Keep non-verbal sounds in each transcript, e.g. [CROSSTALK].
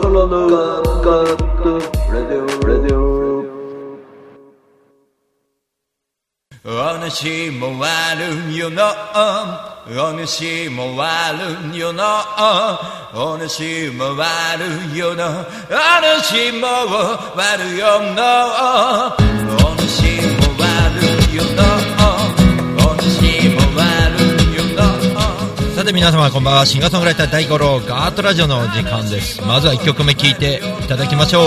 カカットレよのオレディオお主も悪いよなお主も悪いよな。お主も悪いよな。お主も悪いよな。さて皆様こんばんは。シンガーソングライター大五郎ガートラジオの時間です。まずは1曲目聴いていただきましょう。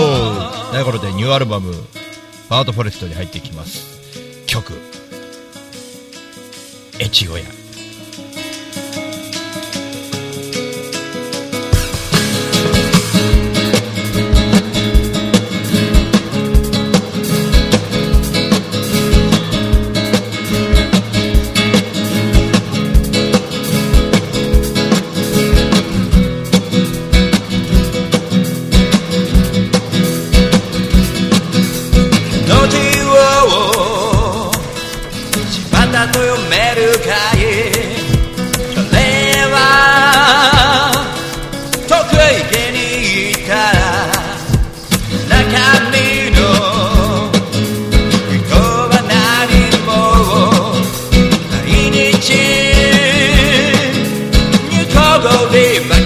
大五郎でニューアルバム「バードフォレスト」に入っていきます。曲「越後屋」day.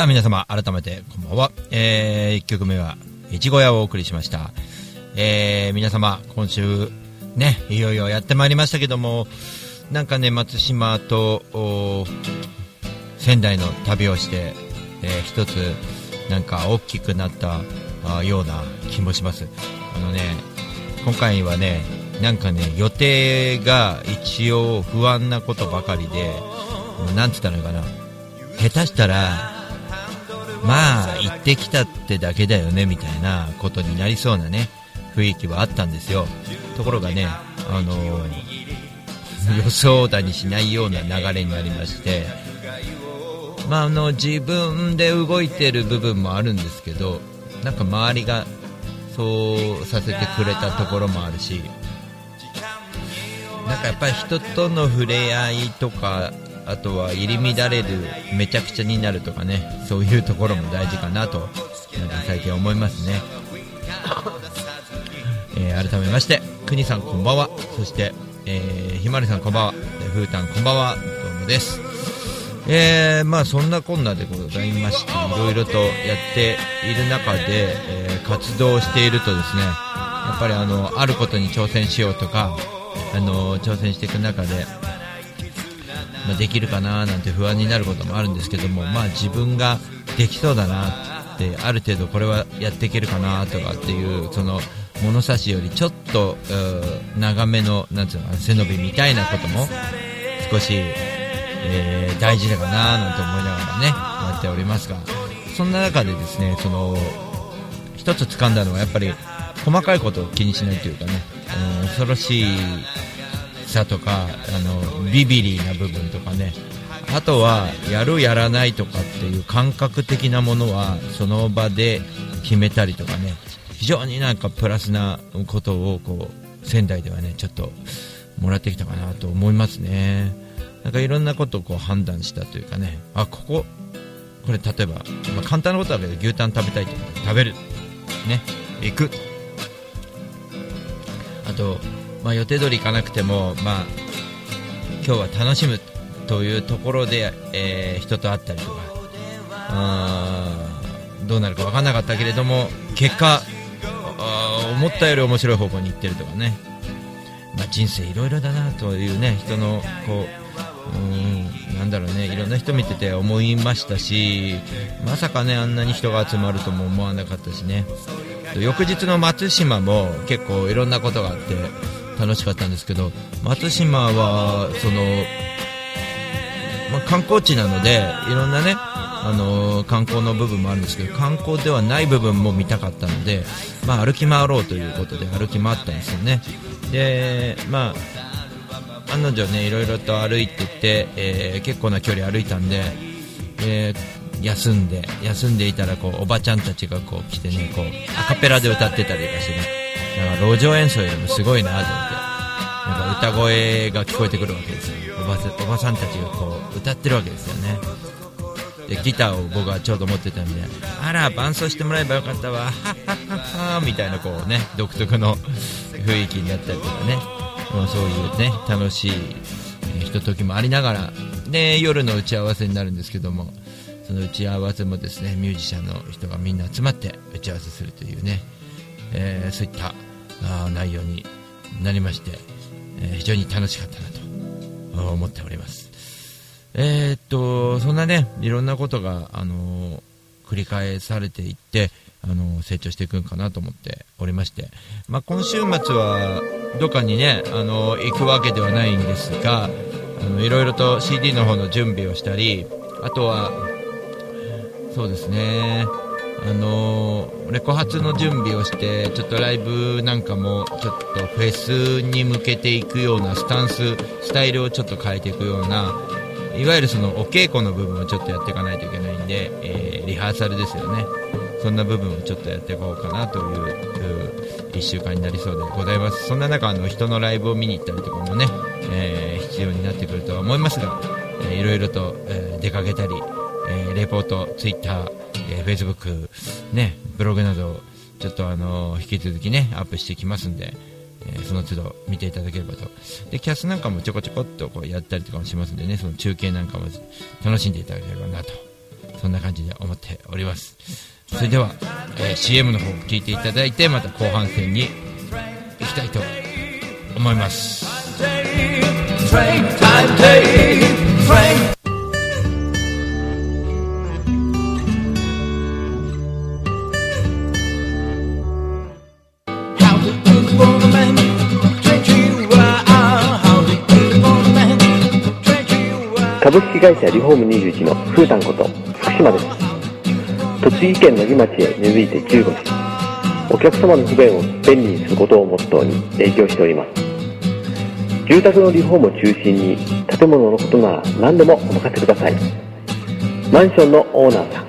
さあ皆様、改めてこんばんは。えー、1曲目は、いちご屋をお送りしました。えー、皆様、今週、ね、いよいよやってまいりましたけども、なんかね、松島と、仙台の旅をして、えー一つ、なんか大きくなったあような気もします。あのね、今回はね、なんかね、予定が一応不安なことばかりで、なんつったのかな、下手したら、まあ、行ってきたってだけだよね、みたいなことになりそうなね、雰囲気はあったんですよ。ところがね、あの予想だにしないような流れになりまして、まあ、あの、自分で動いてる部分もあるんですけど、なんか周りがそうさせてくれたところもあるし、なんかやっぱり人との触れ合いとか、あとは入り乱れる、めちゃくちゃになるとかね、そういうところも大事かなと、なんか最近思いますね。えー改めまして、くにさんこんばんは、そして、えーひまりさんこんばんは、えふうたんこんばんは、どうもです。えーまあそんなこんなでございまして、いろいろとやっている中で、えー活動しているとですね、やっぱりあの、あることに挑戦しようとか、あの、挑戦していく中で、まあ、できるかななんて不安になることもあるんですけども、まあ自分ができそうだなって、ある程度これはやっていけるかなとかっていう、その物差しよりちょっと、長めの、なんていうのかな、背伸びみたいなことも少し、えー大事だかななんて思いながらね、やっておりますが、そんな中でですね、その、一つ掴んだのはやっぱり細かいことを気にしないというかね、うん恐ろしいさとかあのビビリーな部分とかね。あとはやるやらないとかっていう感覚的なものはその場で決めたりとかね。非常になんかプラスなことをこう仙台ではねちょっともらってきたかなと思いますね。なんかいろんなことをこう判断したというかね。あこここれ例えば、まあ簡単なことだけど牛タン食べたいってことで食べる。ね。行く。あと、まあ、予定通り行かなくても、まあ、今日は楽しむというところで、えー人と会ったりとかあどうなるか分からなかったけれども結果あ思ったより面白い方向に行ってるとかね、まあ、人生いろいろだなというね人のこううんなんだろうねいろんな人見てて思いましたしまさかねあんなに人が集まるとも思わなかったしね。翌日の松島も結構いろんなことがあって楽しかったんですけど松島はその、まあ、観光地なのでいろんなねあのー観光の部分もあるんですけど観光ではない部分も見たかったので、まあ、歩き回ろうということで歩き回ったんですよね。でまあ彼女ねいろいろと歩いてて、えー結構な距離歩いたんで、えー休んで休んでいたらこうおばちゃんたちがこう来てねこうアカペラで歌ってたりとかしてね。だから路上演奏よりもすごいなと思って。なんか歌声が聞こえてくるわけですよおばさんたちがこう歌ってるわけですよね。でギターを僕はちょうど持ってたんであら伴奏してもらえばよかったわ。はっはっははみたいなこうね独特の雰囲気になったりとかね。もうそういうね楽しいひとときもありながらで夜の打ち合わせになるんですけどもその打ち合わせもですねミュージシャンの人がみんな集まって打ち合わせするというね、えーそういったあ内容になりまして、えー非常に楽しかったなと思っております。えーっとそんなねいろんなことが、あの繰り返されていって、あの成長していくんかなと思っておりまして、まあ、今週末はどっかにね、あの行くわけではないんですがあのいろいろと CD の方の準備をしたりあとはそうですね。あのーレコ発の準備をしてちょっとライブなんかもちょっとフェスに向けていくようなスタンススタイルをちょっと変えていくようないわゆるそのお稽古の部分をちょっとやっていかないといけないんで、えーリハーサルですよね。そんな部分をちょっとやっていこうかなという1週間になりそうでございます。そんな中あの人のライブを見に行ったりとかもね、えー必要になってくるとは思いますが、えーいろいろと、えー出かけたり、えーレポート、ツイッター、えー、フェイスブック、ね、ブログなどちょっとあの引き続きねアップしていきますんで、えーその都度見ていただければと。でキャスなんかもちょこちょこっとこうやったりとかもしますんでねその中継なんかも楽しんでいただければなと。そんな感じで思っております。それでは、えー CM の方を聞いていただいてまた後半戦に行きたいと思います。株式会社リフォーム21のふーたんこと福島です。栃木県野木町へ根付いて15年お客様の不便を便利にすることをモットーに営業しております。住宅のリフォームを中心に建物のことなら何でもお任せください。マンションのオーナーさん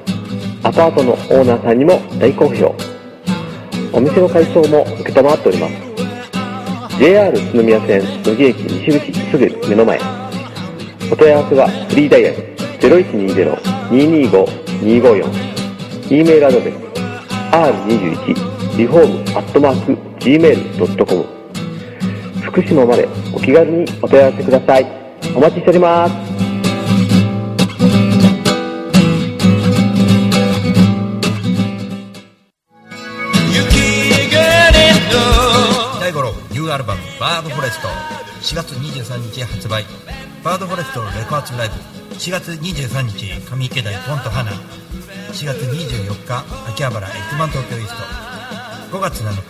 アパートのオーナーさんにも大好評。お店の改装も承っております。JR 宇都宮線野木駅西口すぐ目の前。お問い合わせはフリーダイヤル0120-225-254 E メールアドレス r21 リフォームアットマーク gmail.com 福島までお気軽にお問い合わせください。お待ちしております。アルバム「バードフォレスト」4月23日発売バードフォレストレコーツライブ。4月23日上池台ポンと花。4月24日秋葉原エッグマン東京イースト。5月7日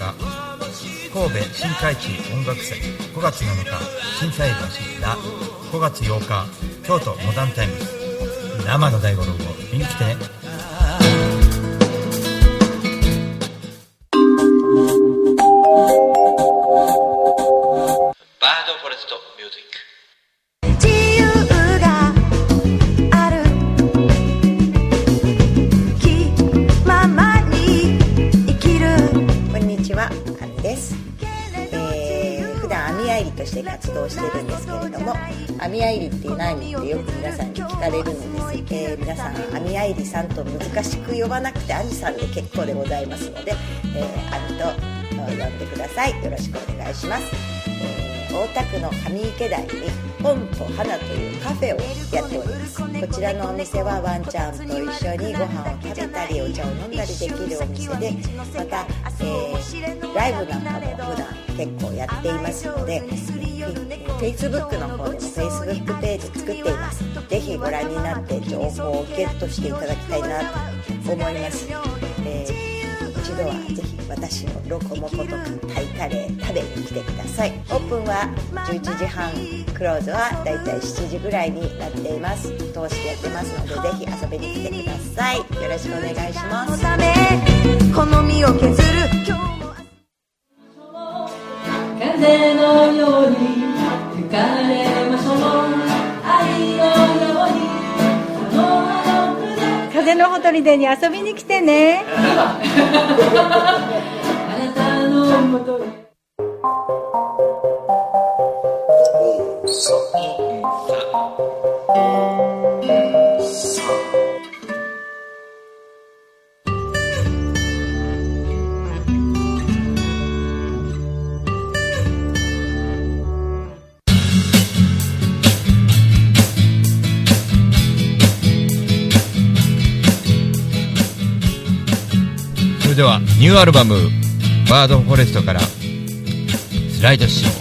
神戸新海地音楽祭。5月7日震災橋ラ。5月8日京都モダンタイム生の大五郎を見に来て。ね網愛理って何ってよく皆さんに聞かれるのです。えー皆さん、網愛理さんと難しく呼ばなくて、アミさんで結構でございますので、えー、アミと呼んでください。よろしくお願いします。えー大田区の上池台にポンと花というカフェをやっておりますこちらのお店はワンちゃんと一緒にご飯を食べたりお茶を飲んだりできるお店でまた、えーライブなんかも普段結構やっていますので Facebook の方でも Facebook ページ作っています。ぜひご覧になって情報をゲットしていただきたいなと思います、えー一度はぜひ私のロコモコとかタイカレー食べに来てください。オープンは11時半クローズはだいたい7時ぐらいになっています。通してやってますのでぜひ遊びに来てください。よろしくお願いします。風のように吹かれましょう。愛のようにその葉の筆風のほとりでに遊びに来てね。あなたのもとにれではニューアルバム「バードフォレスト」からスライドしよう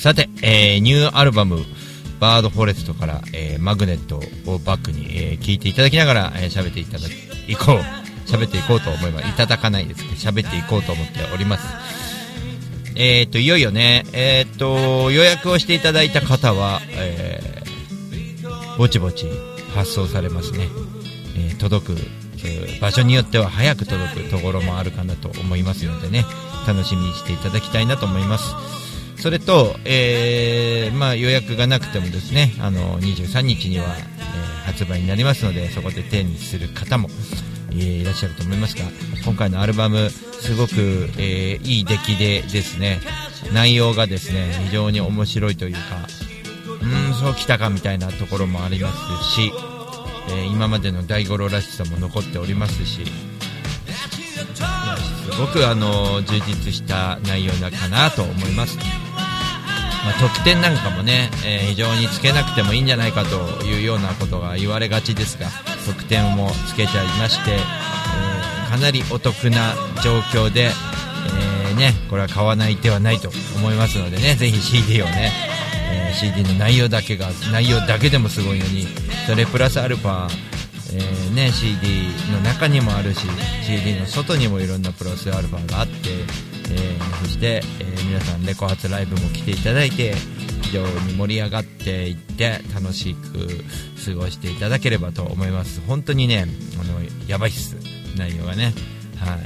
さて、えーニューアルバム「バードフォレスト」から、えーマグネットをバックに、えー聞いていただきながらえー喋、っていただいこう喋っていこうと思いますいただかないですけど喋っていこうと思っております。えー、といよいよねえー、と予約をしていただいた方は、えーぼちぼち発送されますね、えー届く、えー場所によっては早く届くところもあるかなと思いますのでね楽しみにしていただきたいなと思います。それと、えーまあ、予約がなくてもですねあの23日には、えー発売になりますのでそこで手にする方も、えーいらっしゃると思いますが今回のアルバムすごく、えーいい出来でですね内容がですね非常に面白いというかうーんそうきたかみたいなところもありますしえー今までの大五郎らしさも残っておりますしすごくあの充実した内容だかなと思います、まあ、得点なんかもね、えー非常につけなくてもいいんじゃないかというようなことが言われがちですが得点もつけちゃいまして、えーかなりお得な状況で、えーね、これは買わない手はないと思いますのでねぜひ CD をね、え CD の内容だけが内容だけでもすごいのにそれプラスアルファえーね、CD の中にもあるし CD の外にもいろんなプラスアルファがあって、えーそして、えー皆さんレコ発ライブも来ていただいて非常に盛り上がっていって楽しく過ごしていただければと思います。本当にねあのやばいっす。内容がね。は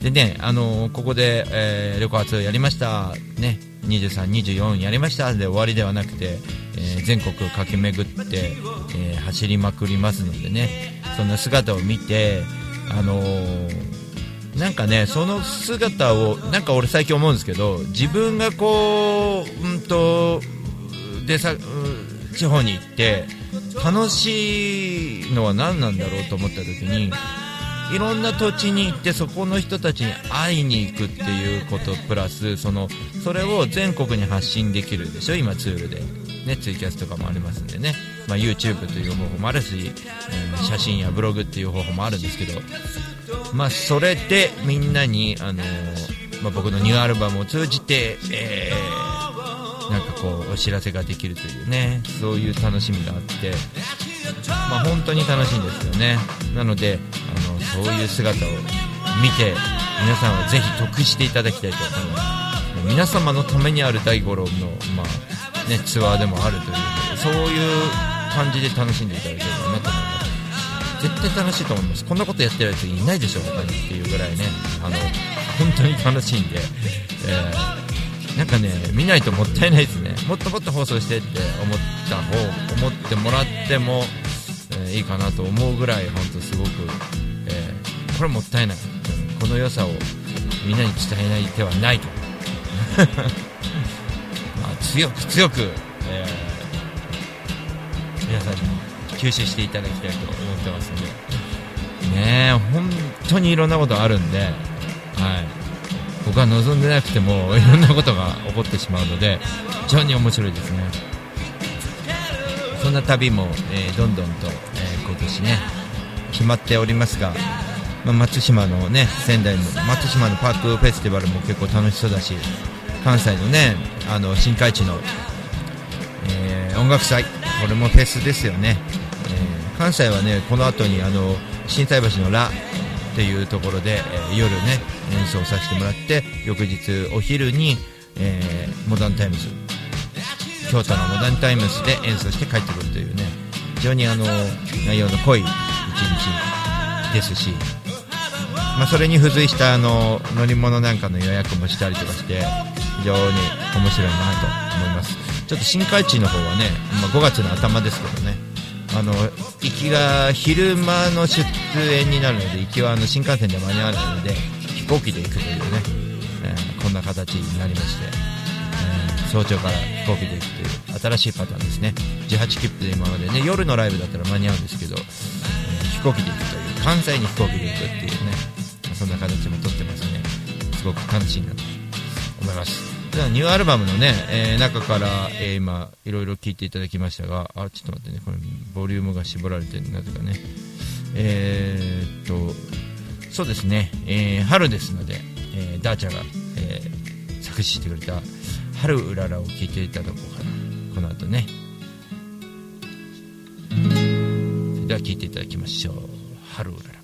い。でね、あのここで、えー、レコ発やりました、ね、23、24やりました。で終わりではなくて、えー全国駆け巡って、えー走りまくりますのでね、そんな姿を見て、あのーなんかね、その姿を、なんか俺最近思うんですけど、自分がこう、うんと、でさ、う地方に行って、楽しいのは何なんだろうと思った時に、いろんな土地に行ってそこの人たちに会いに行くっていうことプラスそのそれを全国に発信できるでしょ今ツールで、ね、ツイキャスとかもありますんでね、まあ、YouTube という方法もあるし、えー写真やブログっていう方法もあるんですけど、まあ、それでみんなに、あのーまあ、僕のニューアルバムを通じて、えーなんかこうお知らせができるというねそういう楽しみがあってまあ、本当に楽しいんですよね。なのであのそういう姿を見て皆さんはぜひ得していただきたいと思います。皆様のためにある大五郎の、まあね、ツアーでもあるというそういう感じで楽しんでいただければなと思います。絶対楽しいと思います。こんなことやってるやついないでしょ他にっていうぐらいねあの本当に楽しいんで、えーなんかね見ないともったいないですね。もっともっと放送してって思った方思ってもらっても、えーいいかなと思うぐらい本当すごく、えーこれもったいない、この良さをみんなに伝えない手はないと。[LAUGHS] まあ強く強く、えー皆さんに吸収していただきたいと思ってますんで。ね本当にいろんなことあるんで。はい。僕は望んでなくても [LAUGHS] いろんなことが起こってしまうので非常に面白いですね。そんな旅も、えーどんどんと、えー今年ね決まっておりますが、まあ、松島のね仙台の松島のパークフェスティバルも結構楽しそうだし関西のねあの新海地の、えー音楽祭これもフェスですよね、えー関西はねこの後にあの心斎橋のラっていうところで、えー夜ね演奏させてもらって翌日お昼に、えーモダンタイムズ京都のモダンタイムズで演奏して帰ってくるというね非常にあの内容の濃い一日ですし、まあ、それに付随したあの乗り物なんかの予約もしたりとかして非常に面白いなと思います。ちょっと新開地の方はね、まあ、5月の頭ですけどね。あの行きが昼間の出演になるので行きはあの新幹線で間に合わないので飛行機で行くというね、えーこんな形になりまして、えー早朝から飛行機で行くという新しいパターンですね。18切符で今までね夜のライブだったら間に合うんですけど、えー飛行機で行くという関西に飛行機で行くっていうねそんな形もとってますねすごく楽しいなと思います。ニューアルバムのね、えー中から、えー今いろいろ聞いていただきましたがあちょっと待ってねこれボリュームが絞られてるなぜかね。えーっとそうですね、えー春ですので、えーダーチャが、えー作詞してくれた「春うらら」を聴いていただこうかな。この後ね。では聴いていただきましょう「春うらら」「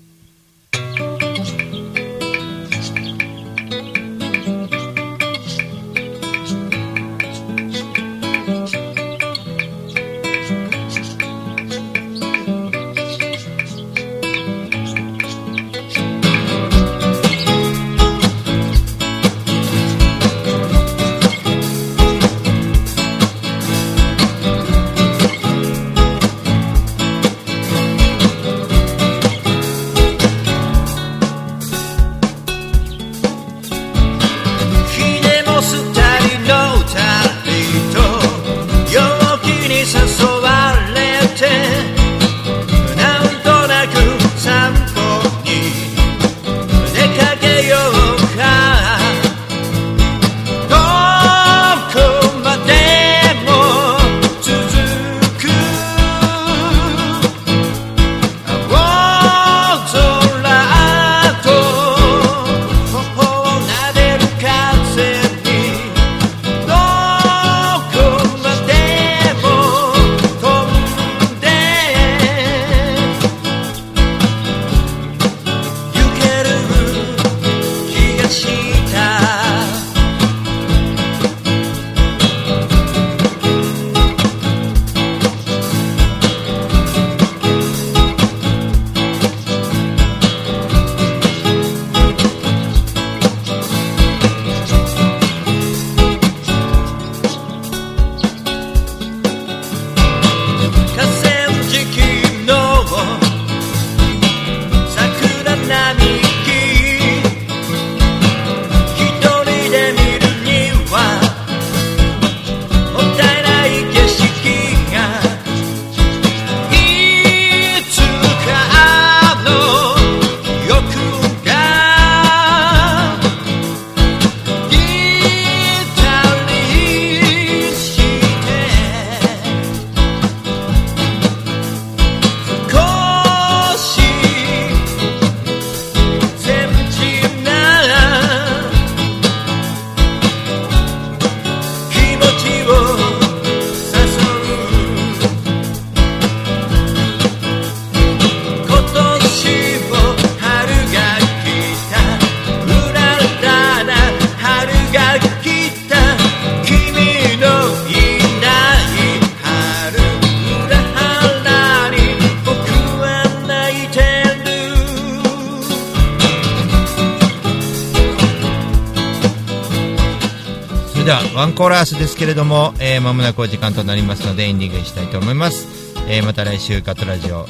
ワンコーラスですけれども、えー、間もなくお時間となりますのでエンディングにしたいと思います、えーまた来週カトラジオよ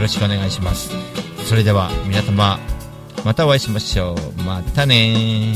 ろしくお願いします。それでは皆様またお会いしましょう。またね